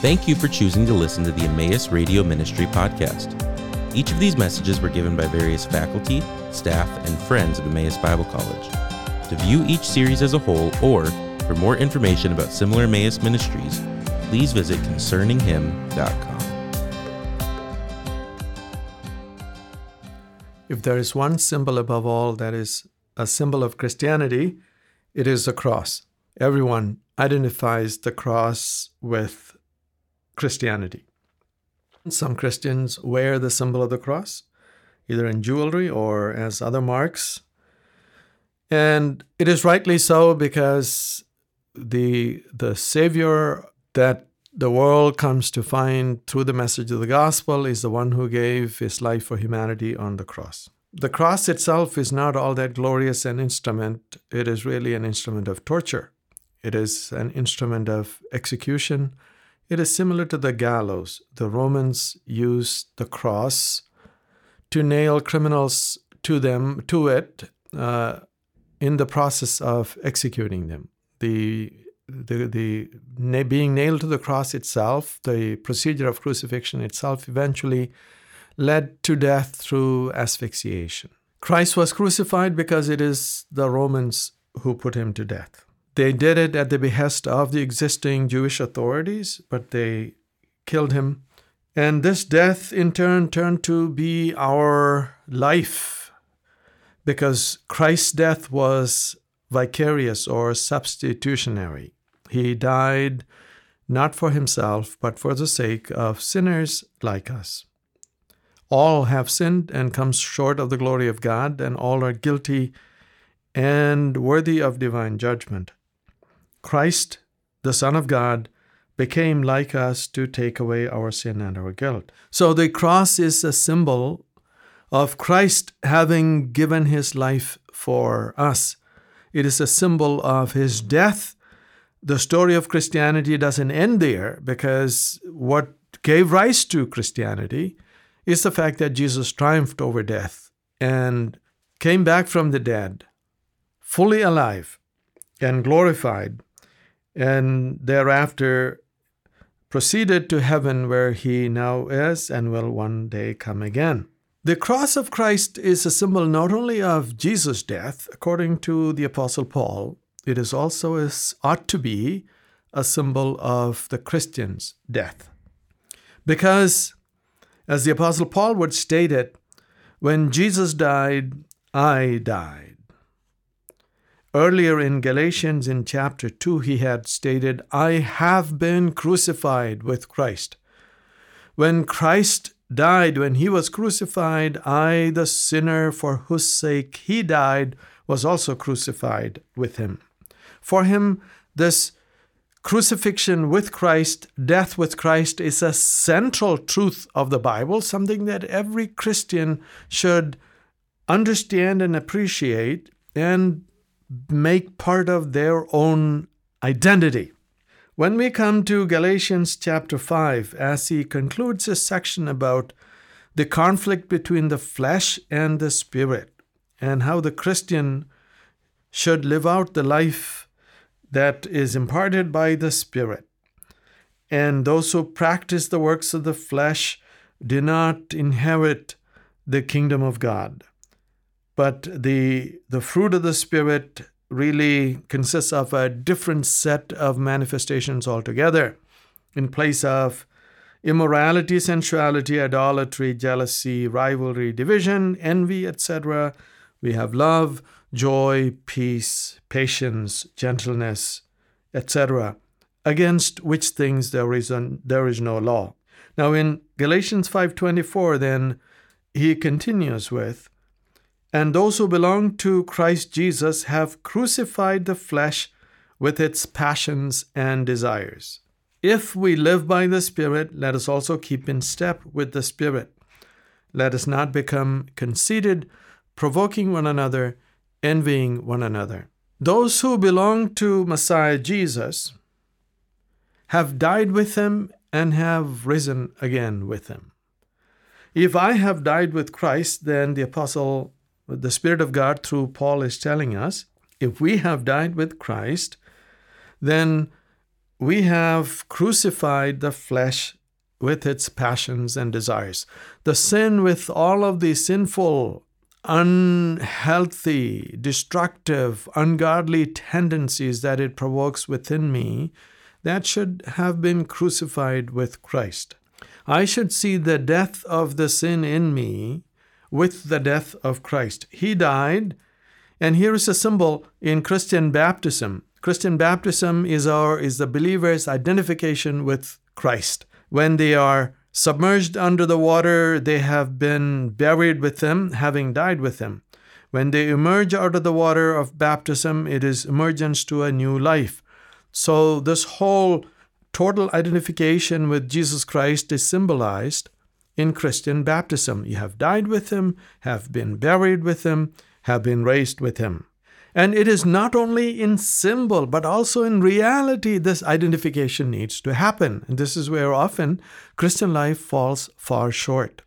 Thank you for choosing to listen to the Emmaus Radio Ministry podcast. Each of these messages were given by various faculty, staff, and friends of Emmaus Bible College. To view each series as a whole or for more information about similar Emmaus ministries, please visit concerninghim.com. If there is one symbol above all that is a symbol of Christianity, it is the cross. Everyone identifies the cross with Christianity. Some Christians wear the symbol of the cross, either in jewelry or as other marks. And it is rightly so because the, the Savior that the world comes to find through the message of the gospel is the one who gave his life for humanity on the cross. The cross itself is not all that glorious an instrument, it is really an instrument of torture. It is an instrument of execution. It is similar to the gallows. The Romans used the cross to nail criminals to them to it uh, in the process of executing them. The the, the being nailed to the cross itself, the procedure of crucifixion itself, eventually led to death through asphyxiation. Christ was crucified because it is the Romans who put him to death. They did it at the behest of the existing Jewish authorities, but they killed him. And this death, in turn, turned to be our life because Christ's death was vicarious or substitutionary. He died not for himself, but for the sake of sinners like us. All have sinned and come short of the glory of God, and all are guilty and worthy of divine judgment. Christ, the Son of God, became like us to take away our sin and our guilt. So the cross is a symbol of Christ having given his life for us. It is a symbol of his death the story of Christianity doesn't end there because what gave rise to Christianity is the fact that Jesus triumphed over death and came back from the dead, fully alive and glorified, and thereafter proceeded to heaven where he now is and will one day come again. The cross of Christ is a symbol not only of Jesus' death, according to the Apostle Paul, it is also is, ought to be a symbol of the Christian's death. Because, as the Apostle Paul would state it, when Jesus died, I died. Earlier in Galatians, in chapter 2, he had stated, I have been crucified with Christ. When Christ died, when he was crucified, I, the sinner for whose sake he died, was also crucified with him. For him, this crucifixion with Christ, death with Christ, is a central truth of the Bible, something that every Christian should understand and appreciate and make part of their own identity. When we come to Galatians chapter 5, as he concludes a section about the conflict between the flesh and the spirit, and how the Christian should live out the life that is imparted by the Spirit. And those who practice the works of the flesh do not inherit the kingdom of God. But the, the fruit of the Spirit really consists of a different set of manifestations altogether. In place of immorality, sensuality, idolatry, jealousy, rivalry, division, envy, etc., we have love, joy, peace, patience, gentleness, etc., against which things there is, an, there is no law. Now in Galatians 5:24 then he continues with and those who belong to Christ Jesus have crucified the flesh with its passions and desires. If we live by the Spirit, let us also keep in step with the Spirit. Let us not become conceited, provoking one another, envying one another. Those who belong to Messiah Jesus have died with him and have risen again with him. If I have died with Christ, then the apostle, the Spirit of God through Paul is telling us, if we have died with Christ, then we have crucified the flesh with its passions and desires. The sin with all of the sinful, unhealthy, destructive, ungodly tendencies that it provokes within me, that should have been crucified with Christ. I should see the death of the sin in me with the death of Christ. He died, and here is a symbol in Christian baptism. Christian baptism is our is the believer's identification with Christ. When they are submerged under the water, they have been buried with him, having died with him. When they emerge out of the water of baptism, it is emergence to a new life. So this whole total identification with Jesus Christ is symbolized in Christian baptism. You have died with him, have been buried with him, have been raised with him. And it is not only in symbol, but also in reality, this identification needs to happen. And this is where often Christian life falls far short.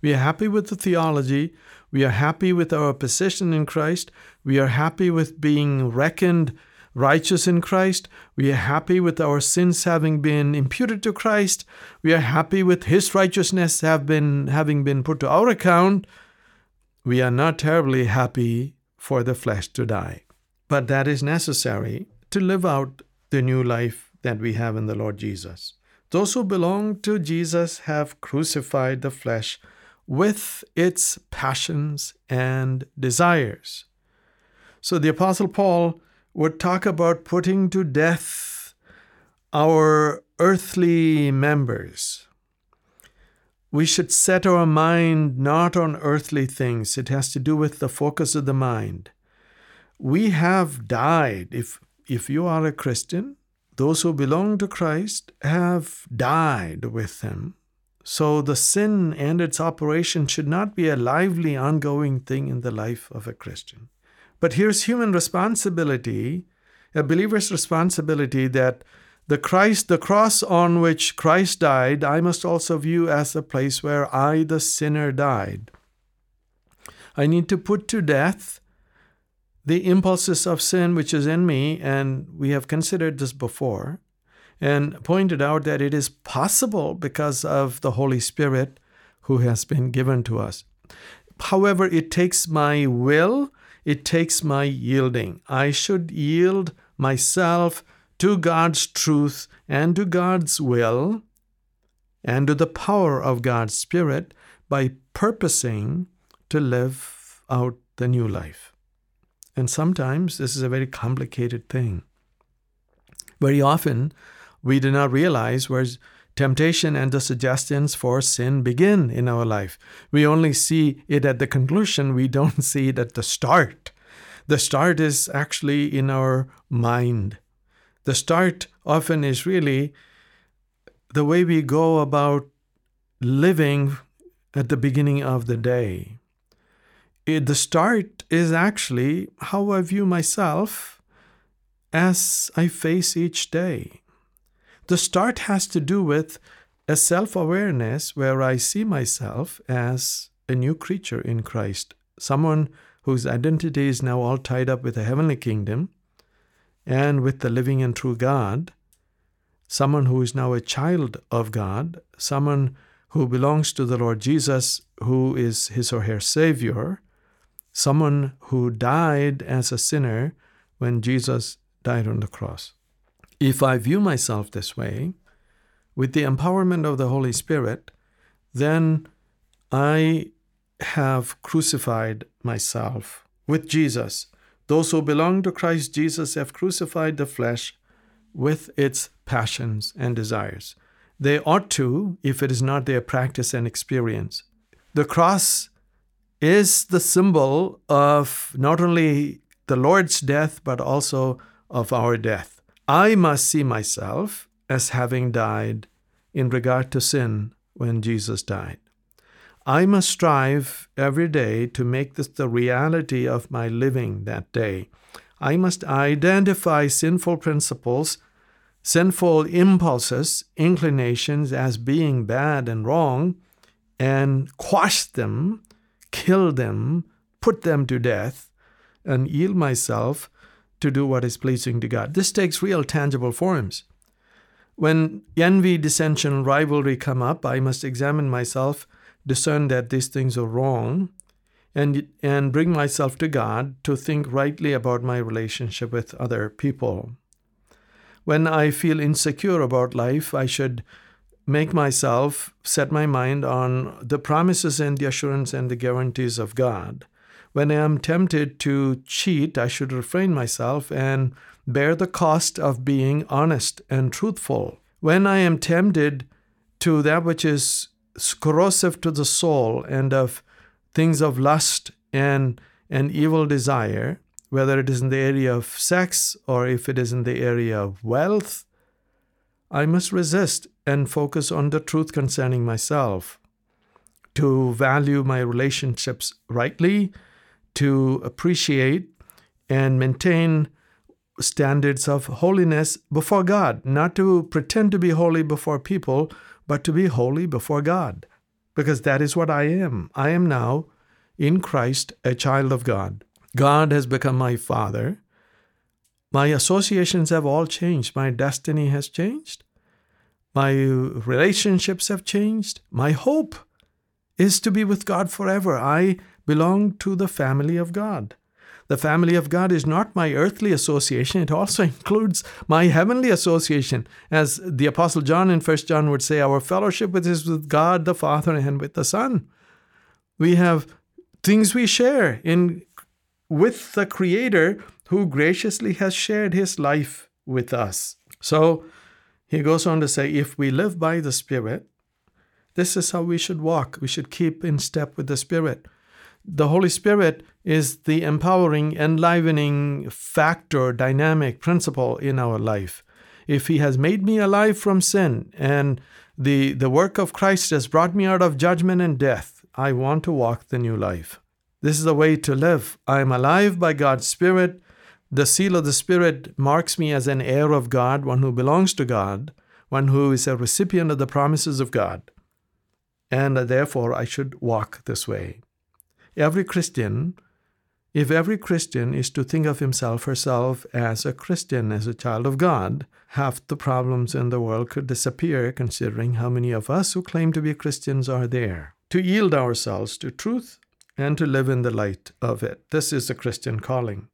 We are happy with the theology. We are happy with our position in Christ. We are happy with being reckoned righteous in Christ. We are happy with our sins having been imputed to Christ. We are happy with his righteousness have been having been put to our account. We are not terribly happy for the flesh to die. But that is necessary to live out the new life that we have in the Lord Jesus. Those who belong to Jesus have crucified the flesh with its passions and desires. So the Apostle Paul would talk about putting to death our earthly members. We should set our mind not on earthly things. It has to do with the focus of the mind. We have died. If, if you are a Christian, those who belong to Christ have died with Him. So the sin and its operation should not be a lively, ongoing thing in the life of a Christian. But here's human responsibility, a believer's responsibility that the Christ, the cross on which Christ died, I must also view as a place where I, the sinner, died. I need to put to death the impulses of sin which is in me, and we have considered this before, and pointed out that it is possible because of the Holy Spirit who has been given to us. However, it takes my will it takes my yielding. I should yield myself to God's truth and to God's will and to the power of God's Spirit by purposing to live out the new life. And sometimes this is a very complicated thing. Very often, we do not realize where temptation and the suggestions for sin begin in our life. We only see it at the conclusion, we don't see it at the start. The start is actually in our mind. The start often is really the way we go about living at the beginning of the day. It, the start is actually how I view myself as I face each day. The start has to do with a self awareness where I see myself as a new creature in Christ, someone whose identity is now all tied up with the heavenly kingdom and with the living and true God, someone who is now a child of God, someone who belongs to the Lord Jesus, who is his or her Savior, someone who died as a sinner when Jesus died on the cross. If I view myself this way, with the empowerment of the Holy Spirit, then I have crucified myself with Jesus. Those who belong to Christ Jesus have crucified the flesh with its passions and desires. They ought to, if it is not their practice and experience. The cross is the symbol of not only the Lord's death, but also of our death. I must see myself as having died in regard to sin when Jesus died. I must strive every day to make this the reality of my living that day. I must identify sinful principles, sinful impulses, inclinations as being bad and wrong, and quash them, kill them, put them to death, and yield myself to do what is pleasing to God. This takes real tangible forms. When envy, dissension, rivalry come up, I must examine myself, discern that these things are wrong, and, and bring myself to God to think rightly about my relationship with other people. When I feel insecure about life, I should make myself set my mind on the promises and the assurance and the guarantees of God. When I am tempted to cheat, I should refrain myself and bear the cost of being honest and truthful. When I am tempted to that which is corrosive to the soul and of things of lust and an evil desire, whether it is in the area of sex or if it is in the area of wealth, I must resist and focus on the truth concerning myself, to value my relationships rightly, to appreciate and maintain standards of holiness before God, not to pretend to be holy before people, but to be holy before God, because that is what I am. I am now in Christ a child of God. God has become my Father. My associations have all changed. My destiny has changed. My relationships have changed. My hope is to be with God forever. I belong to the family of God. The family of God is not my earthly association, it also includes my heavenly association. As the Apostle John in 1 John would say, our fellowship is with God the Father and with the Son. We have things we share in with the Creator who graciously has shared his life with us. So he goes on to say, if we live by the Spirit, this is how we should walk. We should keep in step with the Spirit the Holy Spirit is the empowering, enlivening factor, dynamic principle in our life. If He has made me alive from sin and the, the work of Christ has brought me out of judgment and death, I want to walk the new life. This is the way to live. I am alive by God's Spirit. The seal of the Spirit marks me as an heir of God, one who belongs to God, one who is a recipient of the promises of God. And therefore, I should walk this way every Christian, if every Christian is to think of himself herself as a Christian, as a child of God, half the problems in the world could disappear considering how many of us who claim to be Christians are there. To yield ourselves to truth and to live in the light of it. This is the Christian calling.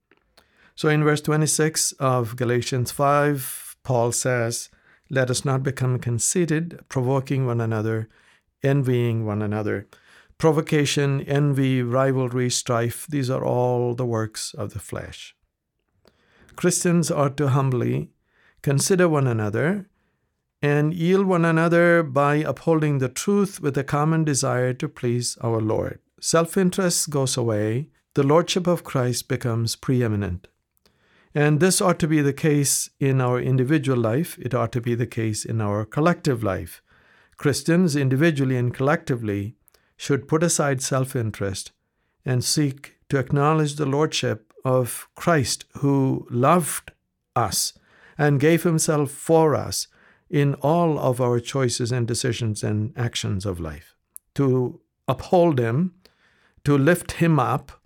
So in verse 26 of Galatians 5, Paul says, Let us not become conceited, provoking one another, envying one another. Provocation, envy, rivalry, strife, these are all the works of the flesh. Christians are to humbly consider one another and yield one another by upholding the truth with a common desire to please our Lord. Self interest goes away, the Lordship of Christ becomes preeminent. And this ought to be the case in our individual life, it ought to be the case in our collective life. Christians, individually and collectively, should put aside self interest and seek to acknowledge the Lordship of Christ, who loved us and gave himself for us in all of our choices and decisions and actions of life. To uphold him, to lift him up,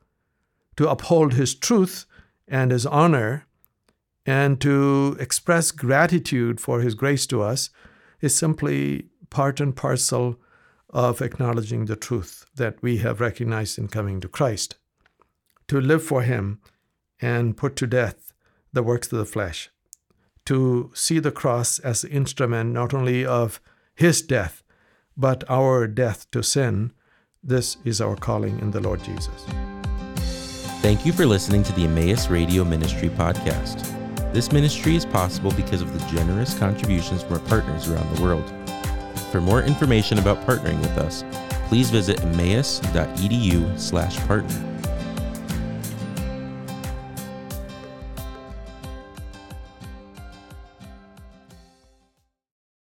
to uphold his truth and his honor, and to express gratitude for his grace to us is simply part and parcel of acknowledging the truth that we have recognized in coming to Christ, to live for Him and put to death the works of the flesh, to see the cross as the instrument not only of His death, but our death to sin. This is our calling in the Lord Jesus. Thank you for listening to the Emmaus Radio Ministry podcast. This ministry is possible because of the generous contributions from our partners around the world. For more information about partnering with us, please visit emmaus.edu/partner.